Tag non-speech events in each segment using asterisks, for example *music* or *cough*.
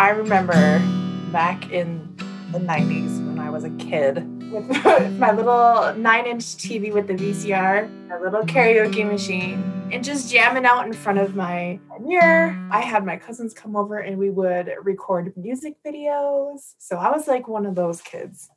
I remember back in the 90s when I was a kid with *laughs* my little nine inch TV with the VCR, my little karaoke machine, and just jamming out in front of my mirror. I had my cousins come over and we would record music videos. So I was like one of those kids.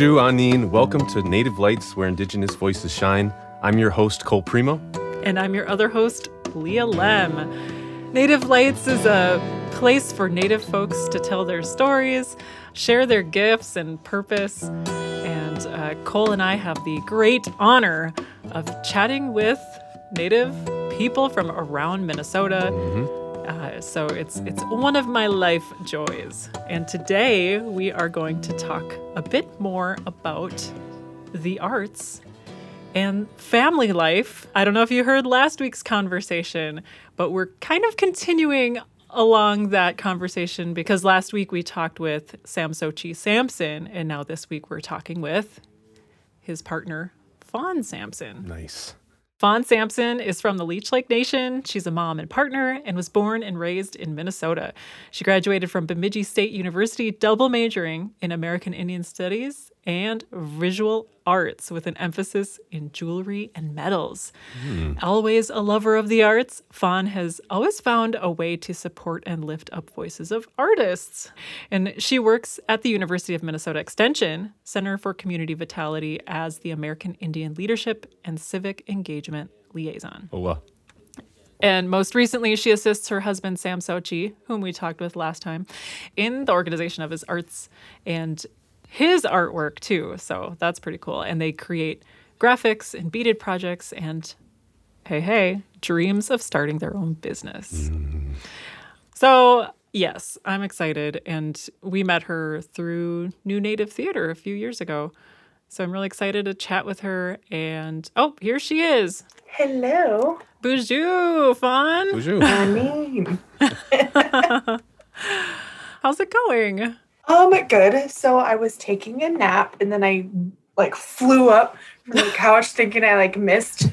Boozhoo, Aniin. Welcome to Native Lights, where Indigenous voices shine. I'm your host, Cole Premo. And I'm your other host, Leah Lemm. Native Lights is a place for Native folks to tell their stories, share their gifts and purpose. And uh, Cole and I have the great honor of chatting with Native people from around Minnesota. Mm-hmm. Uh, so it's it's one of my life joys. And today we are going to talk a bit more about the arts and family life. I don't know if you heard last week's conversation, but we're kind of continuing along that conversation because last week we talked with Sam Sochi Sampson, and now this week we're talking with his partner, Fawn Sampson. Nice. Fawn Sampson is from the Leech Lake Nation. She's a mom and partner and was born and raised in Minnesota. She graduated from Bemidji State University, double majoring in American Indian Studies and visual arts with an emphasis in jewelry and metals. Hmm. Always a lover of the arts, Fawn has always found a way to support and lift up voices of artists. And she works at the University of Minnesota Extension Center for Community Vitality as the American Indian Leadership and Civic Engagement Liaison. Oh, well. And most recently, she assists her husband, Sam Sochi, whom we talked with last time, in the organization of his arts and his artwork, too. So that's pretty cool. And they create graphics and beaded projects and, hey, hey, dreams of starting their own business. So, yes, I'm excited. And we met her through New Native Theater a few years ago. So I'm really excited to chat with her. And oh, here she is. Hello, Boozhoo, Fawn. Boozhoo. Aniin. *laughs* How's it going? Um, good. So I was taking a nap and then I like flew up from the *laughs* couch thinking I like missed.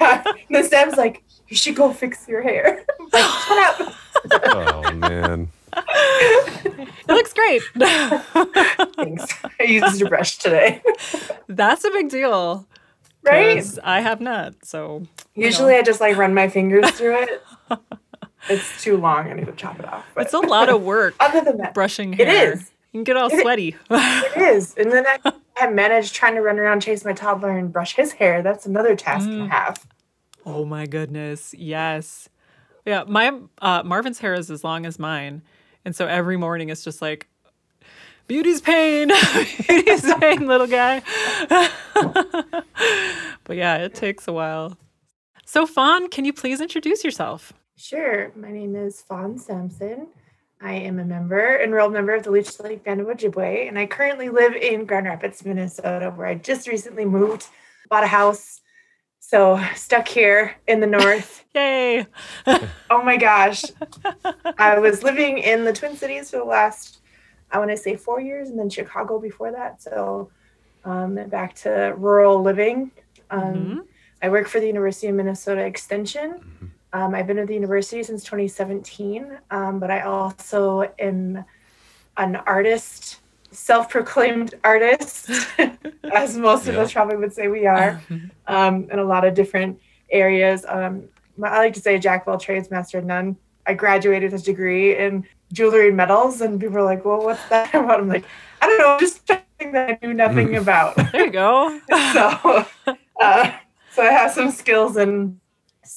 and then Sam's like, you should go fix your hair. I'm like, shut up. Oh, man. *laughs* It looks great. *laughs* Thanks. I used a brush today. That's a big deal. Right? 'cause I have not. So you Usually know, I just like run my fingers through it. It's too long. I need to chop it off. But it's a lot of *laughs* work other than that, brushing It hair. is. You can get all It sweaty. it is. And then I *laughs* have managed trying to run around, chase my toddler, and brush his hair. That's another task and a half. oh my goodness. Yes. Yeah. My uh, Marvin's hair is as long as mine. And so every morning it's just like, beauty's pain, *laughs* beauty's pain, little guy. but yeah, it takes a while. So, Fawn, can you please introduce yourself? Sure. My name is Fawn Sampson. I am a member, enrolled member of the Leech Lake Band of Ojibwe, and I currently live in Grand Rapids, Minnesota, where I just recently moved, bought a house. So stuck here in the north. *laughs* Yay! *laughs* oh my gosh. I was living in the Twin Cities for the last, I want to say four years, and then Chicago before that. So um, back to rural living. Um, Mhm. I work for the University of Minnesota Extension. Um, I've been at the university since 2017, um, but I also am an artist, self proclaimed artist, *laughs* as most of us probably would say we are, *laughs* um, in a lot of different areas. Um, my- I like to say jack of all trades, master of none. I graduated with a degree in jewelry and metals, and people are like, well, what's that *laughs* about? I'm like, I don't know, just something that I knew nothing about There you go. so uh, so I have some skills in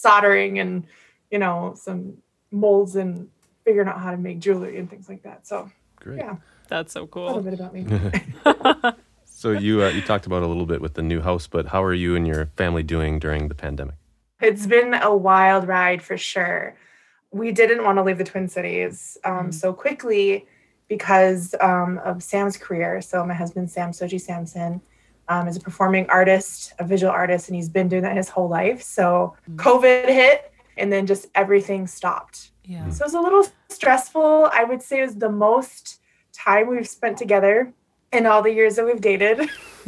soldering and you know some molds and figuring out how to make jewelry and things like that. So Great. yeah, That's so cool. a little cool. bit about me. *laughs* So you uh, you talked about a little bit with the new house, but how are you and your family doing during the pandemic? It's been a wild ride for sure. We didn't want to leave the Twin Cities um, Mhm. so quickly because um, of Sam's career. So my husband, Sam Soji Sampson, um, is a performing artist, a visual artist, and he's been doing that his whole life. So Mhm. COVID hit, and then just everything stopped. Yeah. So it was a little stressful. I would say it was the most time we've spent together in all the years that we've dated. *laughs* *laughs*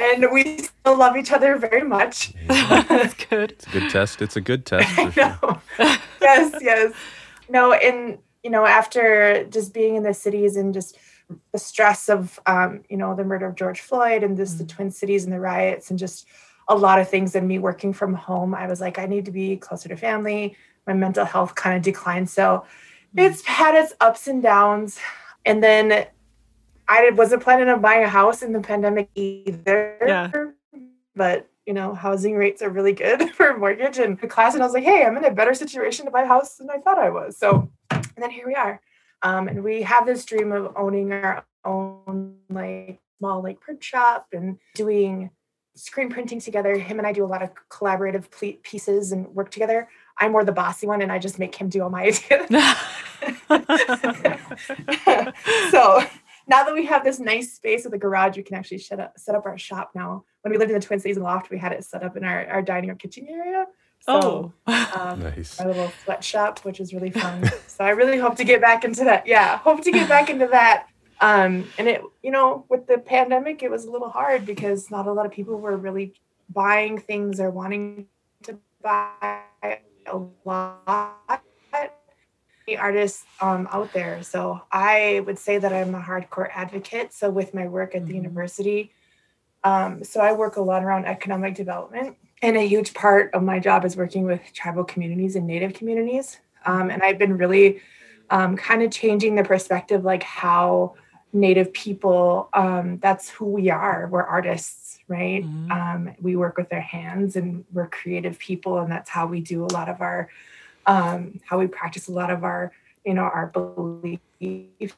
and we still love each other very much. *laughs* That's good. It's a good test. It's a good test. I For sure. know. yes, yes. No, and you know, after just being in the cities and just the stress of um, you know, the murder of George Floyd and this the Twin Cities and the riots and just a lot of things and me working from home, I was like, I need to be closer to family. My mental health kind of declined. So it's had its ups and downs. And then I wasn't planning on buying a house in the pandemic either. Yeah. But you know, housing rates are really good *laughs* for a mortgage and the class. And I was like, hey, I'm in a better situation to buy a house than I thought I was. So and then here we are. Um, and we have this dream of owning our own like small like print shop and doing screen printing together. Him and I do a lot of collaborative ple- pieces and work together. I'm more the bossy one and I just make him do all my *laughs* ideas. *laughs* *laughs* so now that we have this nice space with a garage, we can actually set up, set up our shop now. When we lived in the Twin Cities loft, we had it set up in our, our dining or kitchen area. So, oh. um, Nice. our little sweatshop, which is really fun. so I really hope to get back into that. Yeah, hope to get back into that. Um, and it, you know, with the pandemic, it was a little hard because not a lot of people were really buying things or wanting to buy a lot the artists um, out there. So I would say that I'm a hardcore advocate. So with my work at the Mhm. university, um, so I work a lot around economic development, and a huge part of my job is working with tribal communities and Native communities. Um, and I've been really um, kind of changing the perspective, like how Native people, um, that's who we are. We're artists, right? Mhm. Um, we work with our hands and we're creative people, and that's how we do a lot of our, um, how we practice a lot of our, you know, our beliefs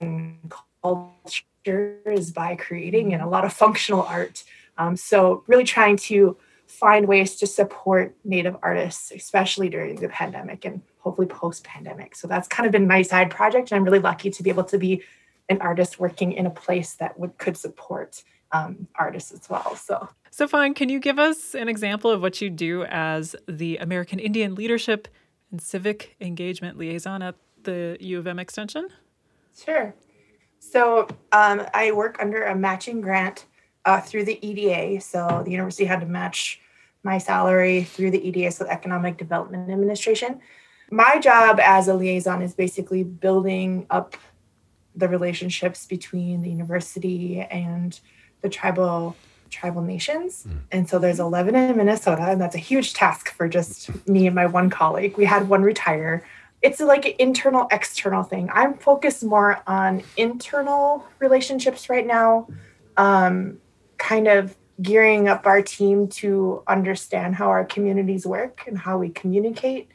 and culture is by creating and a lot of functional art. Um, so really trying to find ways to support Native artists, especially during the pandemic and hopefully post-pandemic. So that's kind of been my side project, and I'm really lucky to be able to be an artist working in a place that would could support um, artists as well. So So, Fawn, can you give us an example of what you do as the American Indian Leadership and Civic Engagement Liaison at the U of M Extension? Sure. So um, I work under a matching grant uh, through the EDA. So the university had to match my salary through the EDA, so the Economic Development Administration. My job as a liaison is basically building up the relationships between the university and the tribal tribal nations. And so there's 11 in Minnesota, and that's a huge task for just *laughs* me and my one colleague. We had one retire it's like an internal external thing i'm focused more on internal relationships right now um, kind of gearing up our team to understand how our communities work and how we communicate.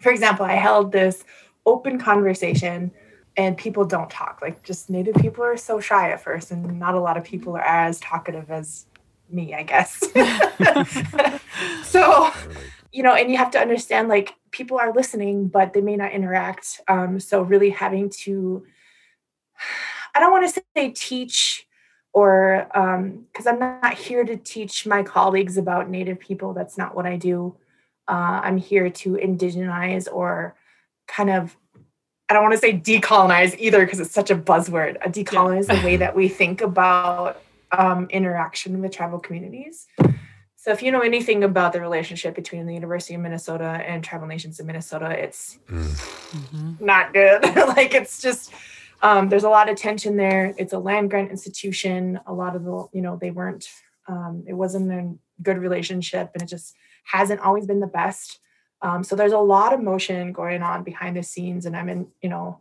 For example i held this open conversation and people don't talk. Like just native people are so shy at first and not a lot of people are as talkative as me i guess. *laughs* *laughs* So you know and you have to understand like people are listening but they may not interact. Um, so really having to *sighs* i don't want to say teach or because i'm not here to teach my colleagues about native people. That's not what i do. Uh, i'm here to indigenize or kind of i don't want to say decolonize either because it's such a buzzword. A decolonize the way *laughs* that we think about um, interaction with tribal communities. So if you know anything about the relationship between the University of Minnesota and tribal nations in Minnesota, it's not good. *laughs* like it's just um, there's a lot of tension there. It's a land grant institution. A lot of the you know they weren't. Um, it wasn't a good relationship, and it just hasn't always been the best. Um, so there's a lot of motion going on behind the scenes, and I'm in you know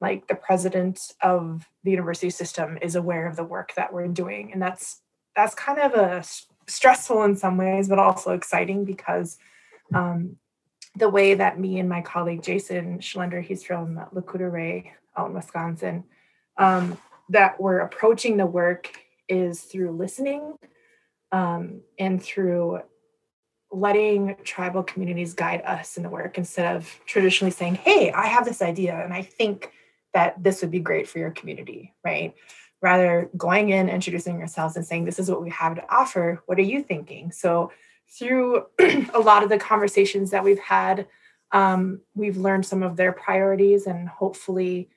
like the president of the university system is aware of the work that we're doing, and that's that's kind of a stressful in some ways, but also exciting because um, the way that me and my colleague Jason Schlender, he's from Lac Courte Oreilles out in Wisconsin, um, that we're approaching the work is through listening um, and through letting tribal communities guide us in the work instead of traditionally saying, hey, I have this idea and I think that this would be great for your community, right? rather going in introducing yourselves and saying this is what we have to offer what are you thinking so through *clears throat* a lot of the conversations that we've had Um, we've learned some of their priorities, and hopefully,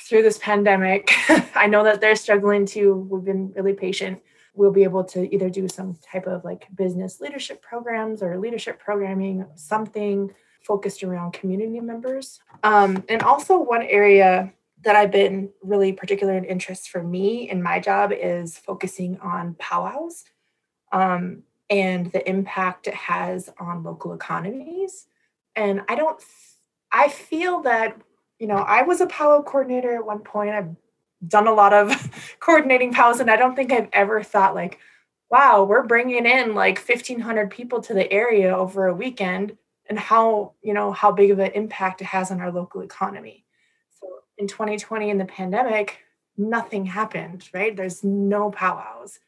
through this pandemic, *laughs* I know that they're struggling too. We've been really patient. We'll be able to either do some type of like business leadership programs or leadership programming, something focused around community members. Um, and also, one area that I've been really particular in interest for me in my job is focusing on powwows um, and the impact it has on local economies. And I don't, I feel that, you know, I was a powwow coordinator at one point. I've done a lot of *laughs* coordinating powwows, and I don't think I've ever thought like, wow, we're bringing in like 1,500 people to the area over a weekend and how, you know, how big of an impact it has on our local economy So in 2020 in the pandemic, nothing happened, right? There's no powwows.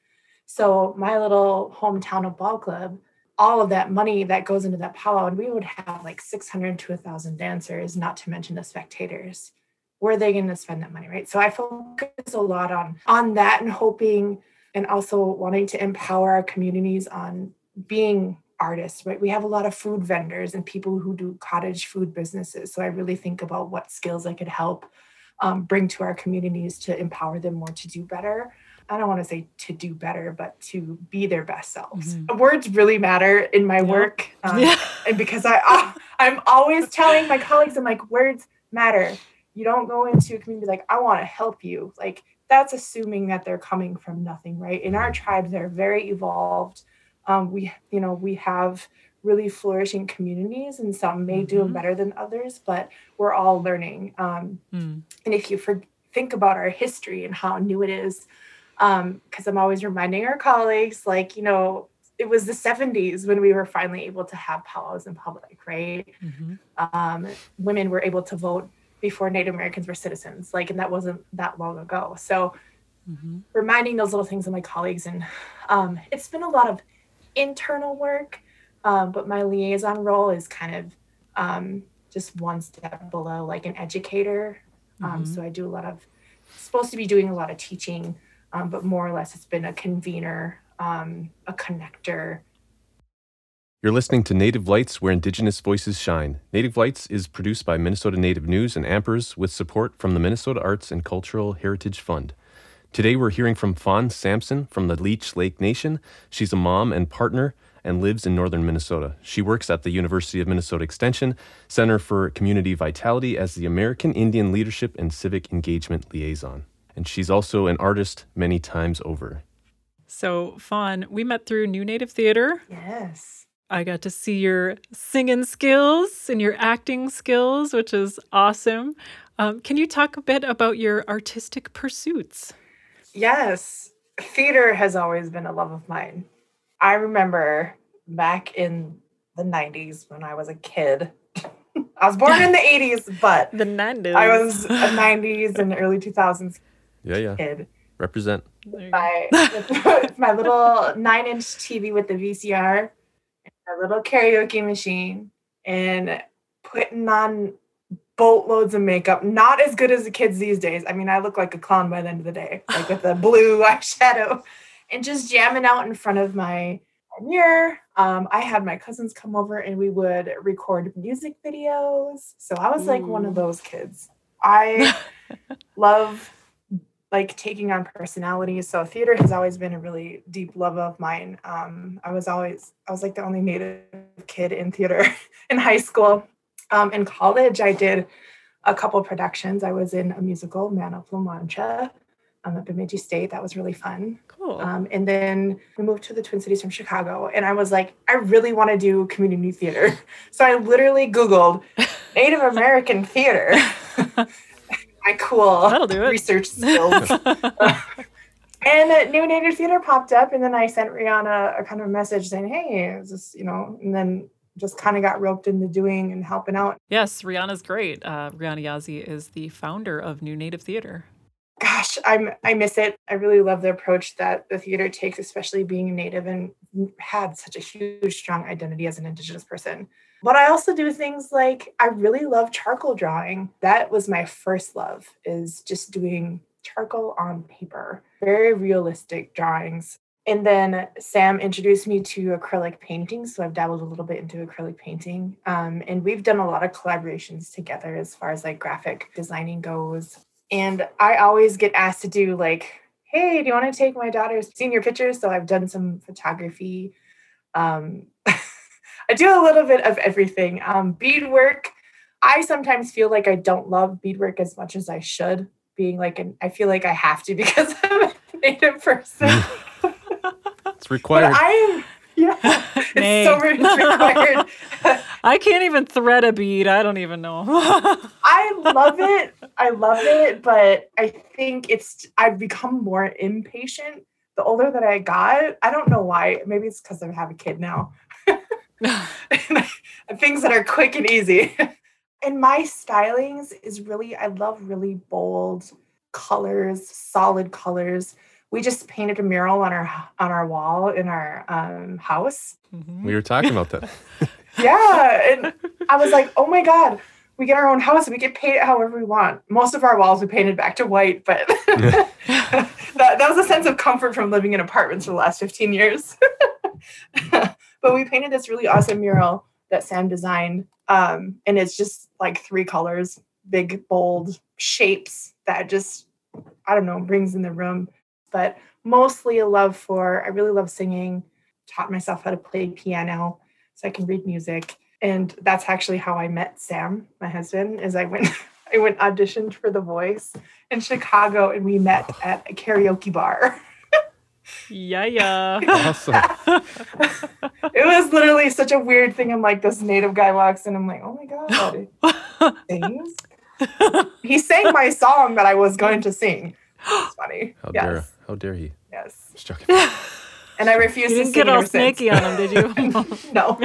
So my little hometown of Ball Club, all of that money that goes into that powwow, and we would have like 600 to 1,000 dancers, not to mention the spectators. Where are they going to spend that money, right? So I focus a lot on on that and hoping, and also wanting to empower our communities on being artists, right? We have a lot of food vendors and people who do cottage food businesses. So I really think about what skills I could help um, bring to our communities to empower them more to do better. I don't want to say to do better, but to be their best selves. Mm-hmm. Words really matter in my work, *laughs* um, yeah. and because I, I I'm always telling my colleagues, I'm like, words matter. You don't go into a community like I want to help you. Like that's assuming that they're coming from nothing, right? In our tribes, they're very evolved um, we you know we have really flourishing communities and some may mm-hmm. do better than others but we're all learning um, mm. and if you for, think about our history and how new it is because um, i'm always reminding our colleagues like you know it was the 70s when we were finally able to have powwows in public right mm-hmm. um, women were able to vote before native americans were citizens like and that wasn't that long ago so mm-hmm. reminding those little things of my colleagues and um, it's been a lot of internal work, um, but my liaison role is kind of um, just one step below, like an educator. Um, mm-hmm. So I do a lot of, supposed to be doing a lot of teaching, um, but more or less it's been a convener, um, a connector. You're listening to Native Lights, where Indigenous voices shine. Native Lights is produced by Minnesota Native News and Ampers with support from the Minnesota Arts and Cultural Heritage Fund. Today we're hearing from Fawn Sampson from the Leech Lake Nation. She's a mom and partner and lives in northern Minnesota. She works at the University of Minnesota Extension Center for Community Vitality as the American Indian Leadership and Civic Engagement Liaison. And she's also an artist many times over. So, Fawn, we met through New Native Theater. Yes. I got to see your singing skills and your acting skills, which is awesome. Um, can you talk a bit about your artistic pursuits? Yes, theater has always been a love of mine. I remember back in the 90s when I was a kid. *laughs* I was born in the 80s, but *laughs* the 90s. I was a 90s and early 2000s yeah, yeah. kid. Represent. My, *laughs* with my little nine inch TV with the VCR, and a little karaoke machine, and putting on boatloads of makeup. Not as good as the kids these days. I mean, I look like a clown by the end of the day, like with the blue *laughs* eyeshadow and just jamming out in front of my mirror. Um, I had my cousins come over and we would record music videos. So I was like one of those kids. I *laughs* love like taking on personalities. So theater has always been a really deep love of mine. Um, I was always I was like the only native kid in theater *laughs* in high school. Um, in college, I did a couple productions. I was in a musical, Man of La Mancha, um, at Bemidji State. That was really fun. Cool. Um, and then we moved to the Twin Cities from Chicago, and I was like, I really want to do community theater. *laughs* So I literally Googled *laughs* Native American theater. My cool research skills. *laughs* and New Native Theater popped up, and then I sent Rhiana a kind of message saying, "Hey, is this you know?" And then just kind of got roped into doing and helping out. Yes, Rhiana's great. Uh, Rhiana Yazzie is the founder of New Native Theater. Gosh, I'm I miss it. I really love the approach that the theater takes, especially being native and had such a huge, strong identity as an indigenous person. But I also do things like I really love charcoal drawing. That was my first love, is just doing charcoal on paper, very realistic drawings And then Sam introduced me to acrylic painting. So I've dabbled a little bit into acrylic painting. Um, and we've done a lot of collaborations together as far as like graphic designing goes. And I always get asked to do like, hey, do you want to take my daughter's senior pictures? So I've done some photography. Um, I do a little bit of everything. Um, beadwork. I sometimes feel like I don't love beadwork as much as I should, being like, an, I feel like I have to *laughs* because I'm a native person. *laughs* it's required. I am, yeah, *laughs* it's so required. I can't even thread a bead. I don't even know. I love it. I love it, but I think it's I've become more impatient the older that I got. I don't know why. Maybe it's because I have a kid now. *laughs* things that are quick and easy. *laughs* and my stylings is really, I love really bold colors, solid colors. We just painted a mural on our on our wall in our um, house. Mm-hmm. We were talking about that. *laughs* yeah, and I was like, oh my god, we get our own house and we can paint it however we want. Most of our walls we painted back to white, but that, that was a sense of comfort from living in apartments for the last 15 years. But we painted this really awesome mural that Sam designed. Um, and it's just like three colors, big, bold shapes that just, I don't know, brings in the room. But mostly a love for, I really love singing, taught myself how to play piano so I can read music. And that's actually how I met Sam, my husband, is I went *laughs* I went auditioned for The Voice in Chicago and we met at a karaoke bar. *laughs* Yeah, yeah. Awesome. it was literally such a weird thing. I'm like, this native guy walks in. I'm like, oh my God. Things. *laughs* he sang my song that I was going to sing. It's funny. How yes. dare how dare he? Yes. Just joking. And I refused you didn't get all snaky on him, did you? *laughs* no. *laughs*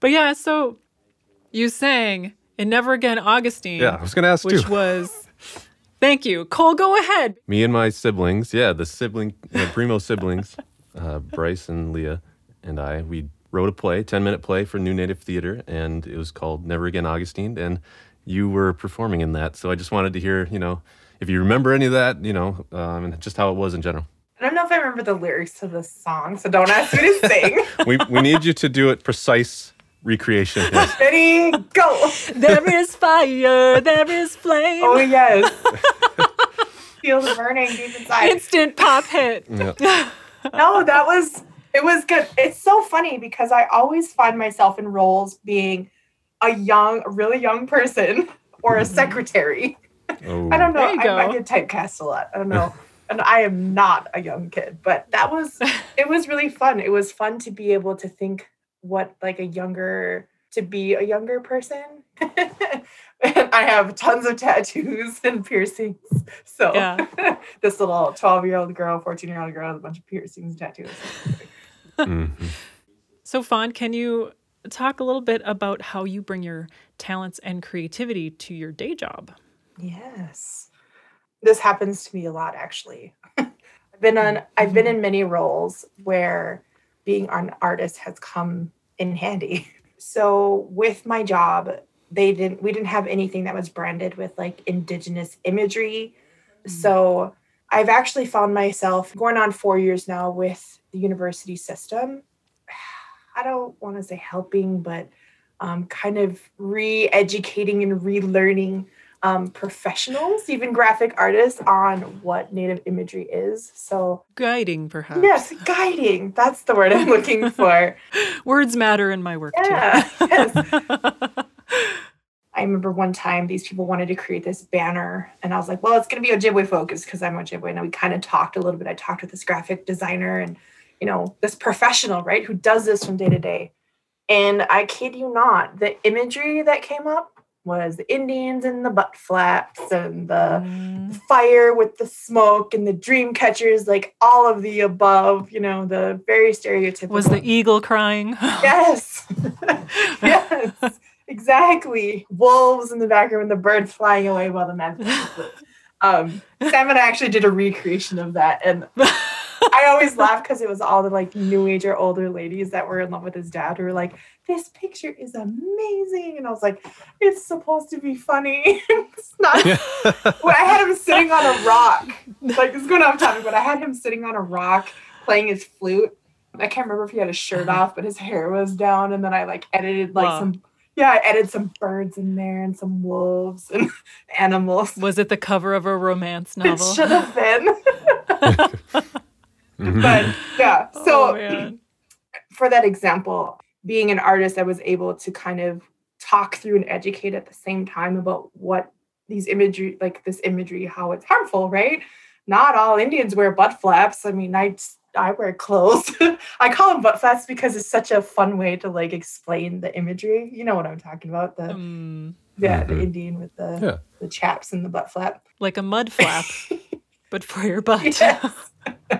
but yeah, so you sang in Never Again Augustine. Yeah, I was gonna ask which too. was Thank you. Cole, go ahead. Me and my siblings, yeah, the sibling, uh, Premo siblings, *laughs* uh, Bryce and Leah, and I, we wrote a play, 10 minute play for New Native Theater, and it was called Never Again Augustine. And you were performing in that. So I just wanted to hear, you know, if you remember any of that, you know, um, and just how it was in general. I don't know if I remember the lyrics to the song, so don't ask me to sing. *laughs* we, we need you to do it precise recreation. Yes. *laughs* Ready, go. There is fire, there is flame. Oh, yes. *laughs* Feel the burning deep inside. Instant pop hit. Yeah. no, that was, it was good. It's so funny because I always find myself in roles being a young, a really young person or a mm-hmm. secretary. Oh. I don't know. There you go. I, I get typecast a lot. I don't know. and I am not a young kid, but that was, *laughs* it was really fun. It was fun to be able to think what like a younger to be a younger person. *laughs* I have tons of tattoos and piercings. So Yeah. *laughs* this little 12 year old girl, 14 year old girl has a bunch of piercings and tattoos. Mhm. So, Fawn, can you talk a little bit about how you bring your talents and creativity to your day job? Yes. This happens to me a lot actually. *laughs* I've been on I've been in many roles where being an artist has come in handy. *laughs* So with my job, they didn't we didn't have anything that was branded with like indigenous imagery. So I've actually found myself going on 4 years now with the university system. *sighs* I don't want to say helping, but um, kind of re-educating and relearning um, professionals, even graphic artists, on what native imagery is. So, Guiding, perhaps. yes, guiding. That's the word I'm looking *laughs* for. Words matter in my work Yeah, yes. too. *laughs* I remember one time these people wanted to create this banner, and I was like, well, it's going to be Ojibwe focused because I'm Ojibwe. And we kind of talked a little bit. I talked with this graphic designer and, you know, this professional, right, who does this from day to day. And I kid you not, the imagery that came up was the Indians and the butt flaps and the Mm, fire with the smoke and the dream catchers, like all of the above, you know, the very stereotypical. was the eagle crying? *laughs* Yes. *laughs* yes. Exactly. Wolves in the background and the birds flying away while the man. *laughs* um, Sam and I actually did a recreation of that, and I always laugh because it was all the like new age or older ladies that were in love with his dad who were like, "This picture is amazing," and I was like, "It's supposed to be funny. *laughs* it's not." well, *laughs* I had him sitting on a rock. *laughs* Like it's going off topic, but I had him sitting on a rock playing his flute. I can't remember if he had his shirt uh-huh. off, but his hair was down, and then I like edited like Wow. some. Yeah, I edited some birds in there and some wolves and animals. Was it the cover of a romance It novel? should have been. Mhm. but yeah *laughs* so oh, for that example being an artist i was able to kind of talk through and educate at the same time about what these imagery like this imagery how it's harmful right not all indians wear butt flaps i mean i i wear clothes *laughs* i call them butt flaps because it's such a fun way to like explain the imagery you know what i'm talking about the Mm, yeah the indian with the Yeah. the chaps and the butt flap like a mud flap, *laughs* but for your butt. Yes.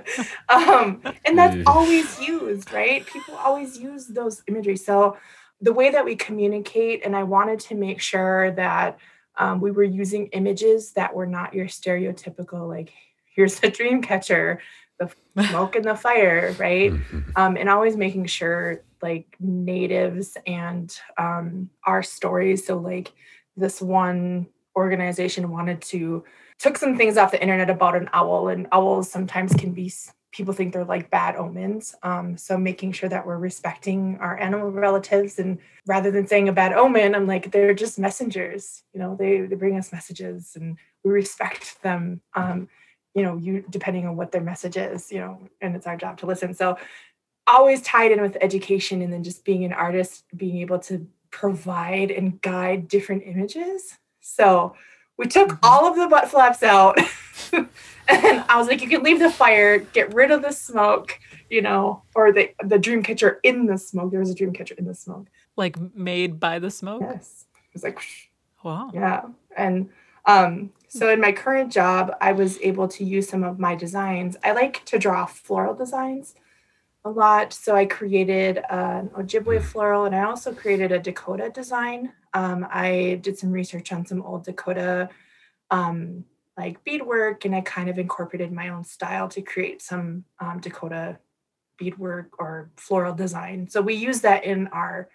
*laughs* um, and that's always used, right? People always use those imagery. So the way that we communicate, and I wanted to make sure that um, we were using images that were not your stereotypical, like here's the dream catcher, the *laughs* smoke and the fire, right? Mhm. um, and always making sure like natives and um, our stories so like this one organization wanted to took some things off the internet about an owl and owls sometimes can be people think they're like bad omens. Um, so making sure that we're respecting our animal relatives and rather than saying a bad omen i'm like they're just messengers you know they, they bring us messages and we respect them. Um, you know you depending on what their message is you know and it's our job to listen. So always tied in with education and then just being an artist being able to provide and guide different images. So we took Mhm. all of the butt flaps out *laughs* and i was like you can leave the fire get rid of the smoke you know or the the dream catcher in the smoke there was a dream catcher in the smoke like made by the smoke. yes it was like Wow. yeah. And um, so in my current job, I was able to use some of my designs. I like to draw floral designs a lot. So I created an Ojibwe floral and I also created a Dakota design. Um, I did some research on some old Dakota um, like beadwork and I kind of incorporated my own style to create some um, Dakota beadwork or floral design. So we use that in our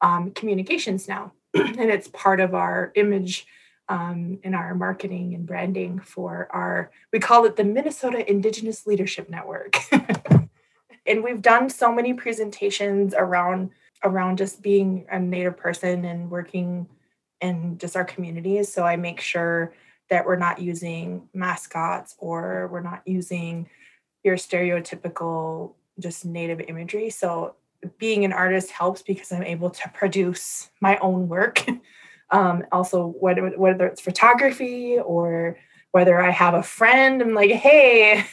um, communications now. *clears throat* and it's part of our image um, in our marketing and branding for our we call it the minnesota indigenous leadership network *laughs* and we've done so many presentations around around just being a native person and working in just our communities so i make sure that we're not using mascots or we're not using your stereotypical just native imagery so being an artist helps because I'm able to produce my own work. *laughs* Um, also, whether whether it's photography or whether I have a friend, I'm like, hey,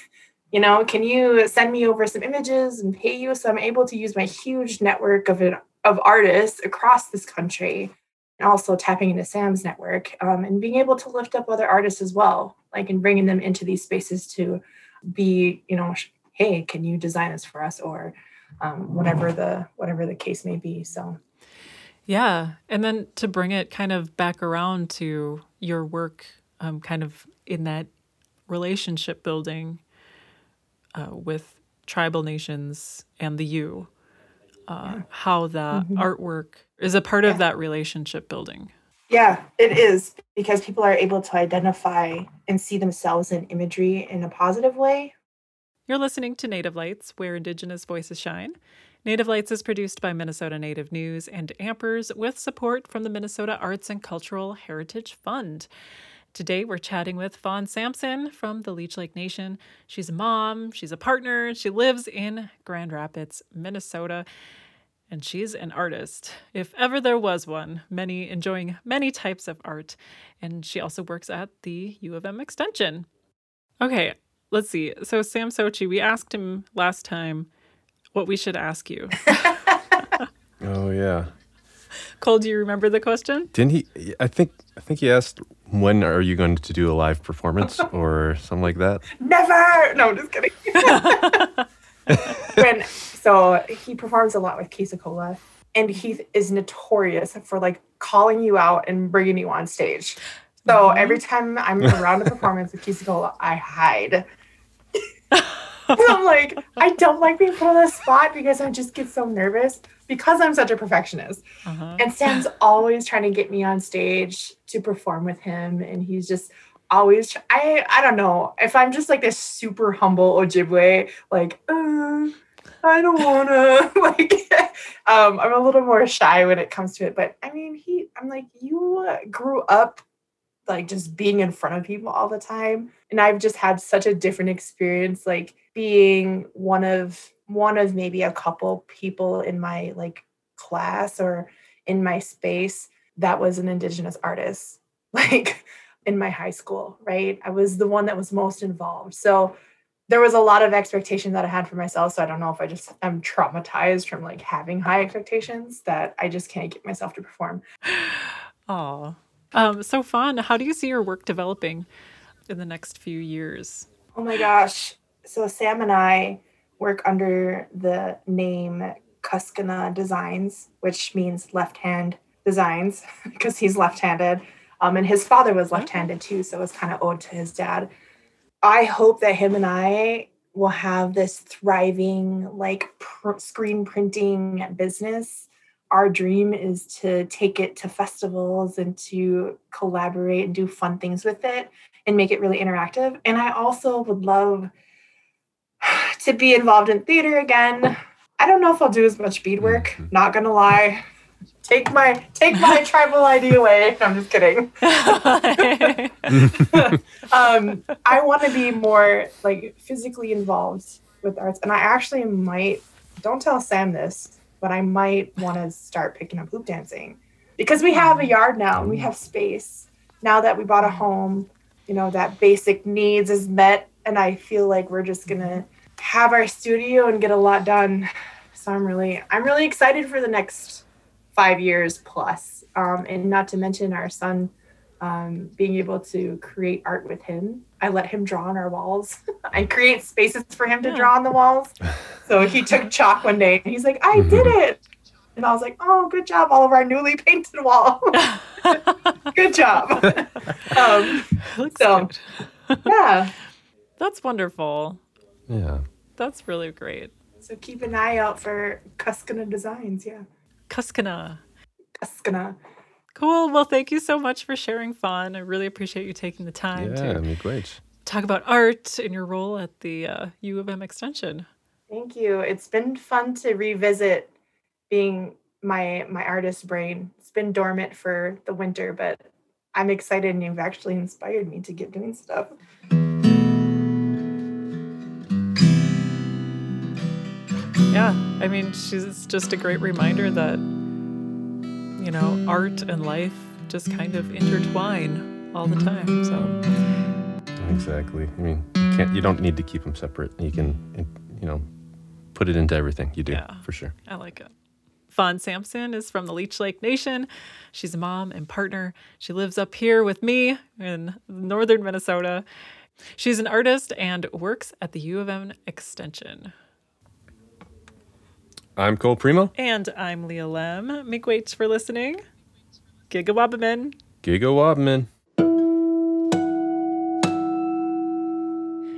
you know, can you send me over some images and pay you? So I'm able to use my huge network of of artists across this country, and also tapping into Sam's network um, and being able to lift up other artists as well, like and bringing them into these spaces to be, you know, hey, can you design this for us or um, whatever the whatever the case may be. So Yeah. And then to bring it kind of back around to your work, um, kind of in that relationship building uh, with tribal nations and the U, uh, how the Mhm. artwork is a part of that relationship building. yeah, it is because people are able to identify and see themselves in imagery in a positive way. You're listening to Native Lights, where Indigenous voices shine. Native Lights is produced by Minnesota Native News and Ampers with support from the Minnesota Arts and Cultural Heritage Fund. Today, we're chatting with Fawn Sampson from the Leech Lake Nation. She's a mom, she's a partner, she lives in Grand Rapids, Minnesota, and she's an artist, if ever there was one, many enjoying many types of art. And she also works at the U of M Extension. Okay, let's see. So, Sam Sochi, we asked him last time what we should ask you. *laughs* Oh yeah. *laughs* Cole, do you remember the question? Didn't he? I think I think he asked when are you going to do a live performance *laughs* or something like that. Never. No, I'm just kidding. *laughs* when so he performs a lot with Keith Secola, and he is notorious for like calling you out and bringing you on stage. So Mhm. every time I'm around a performance with Keith Secola, I hide. *laughs* I'm like, I don't like being put on the spot because I just get so nervous because I'm such a perfectionist. Uh-huh. And Sam's always trying to get me on stage to perform with him. And he's just always, I, I don't know if I'm just like this super humble Ojibwe, like, uh, I don't wanna *laughs* like um I'm a little more shy when it comes to it. But I mean he I'm like, you grew up like just being in front of people all the time. And I've just had such a different experience, like being one of one of maybe a couple people in my like class or in my space that was an indigenous artist *laughs* like in my high school right i was the one that was most involved so there was a lot of expectation that I had for myself. So I don't know if I just am traumatized from like having high expectations that I just can't get myself to perform. Oh, um, so Fawn. How do you see your work developing in the next few years? Oh my gosh. So Sam and I work under the name Kuskana Designs, which means left hand designs *laughs* because he's left handed. Um, and his father was left handed too. So it was kind of owed to his dad. I hope that him and I will have this thriving like pr- screen printing business. Our dream is to take it to festivals and to collaborate and do fun things with it and make it really interactive. And I also would love to be involved in theater again. I don't know if I'll do as much beadwork, mm-hmm. not gonna lie take my take my *laughs* tribal ID away. *laughs* I'm just kidding. *laughs* um, I want to be more like physically involved with arts, and I actually might. Don't tell Sam this, but I might want to start picking up hoop dancing because we have a yard now and we have space. Now that we bought a home, you know that basic needs is met, and I feel like we're just gonna have our studio and get a lot done. So I'm really, I'm really excited for the next five years plus. Um, and not to mention our son um, being able to create art with him. I let him draw on our walls. *laughs* I create spaces for him to yeah. draw on the walls. *laughs* So he took chalk one day and he's like, I did *laughs* it. And I was like, oh, good job, all of our newly painted wall. good job. um, so, yeah. That's wonderful. Yeah. That's really great. So keep an eye out for Kuskana Designs. Yeah. Kuskana. Kuskana. Cool. Well, thank you so much for sharing Fawn. I really appreciate you taking the time yeah, to great. talk about art and your role at the uh, U of M Extension. Thank you. It's been fun to revisit being my my artist brain. It's been dormant for the winter, but I'm excited and you've actually inspired me to get doing stuff. Yeah, I mean, she's just a great reminder that, you know, art and life just kind of intertwine all the mm-hmm. time. So, exactly. I mean, you can't, you don't need to keep them separate. You can, you know, put it into everything you do yeah, for sure. I like it. Fawn Sampson is from the Leech Lake Nation. She's a mom and partner. She lives up here with me in northern Minnesota. She's an artist and works at the U of M Extension. I'm Cole Premo. And I'm Leah Lemm. Miigwech for listening. Gigawabamin. Gigawabamin.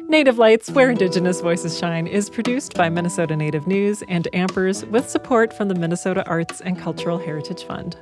Native Lights, where Indigenous voices shine, is produced by Minnesota Native News and Ampers with support from the Minnesota Arts and Cultural Heritage Fund.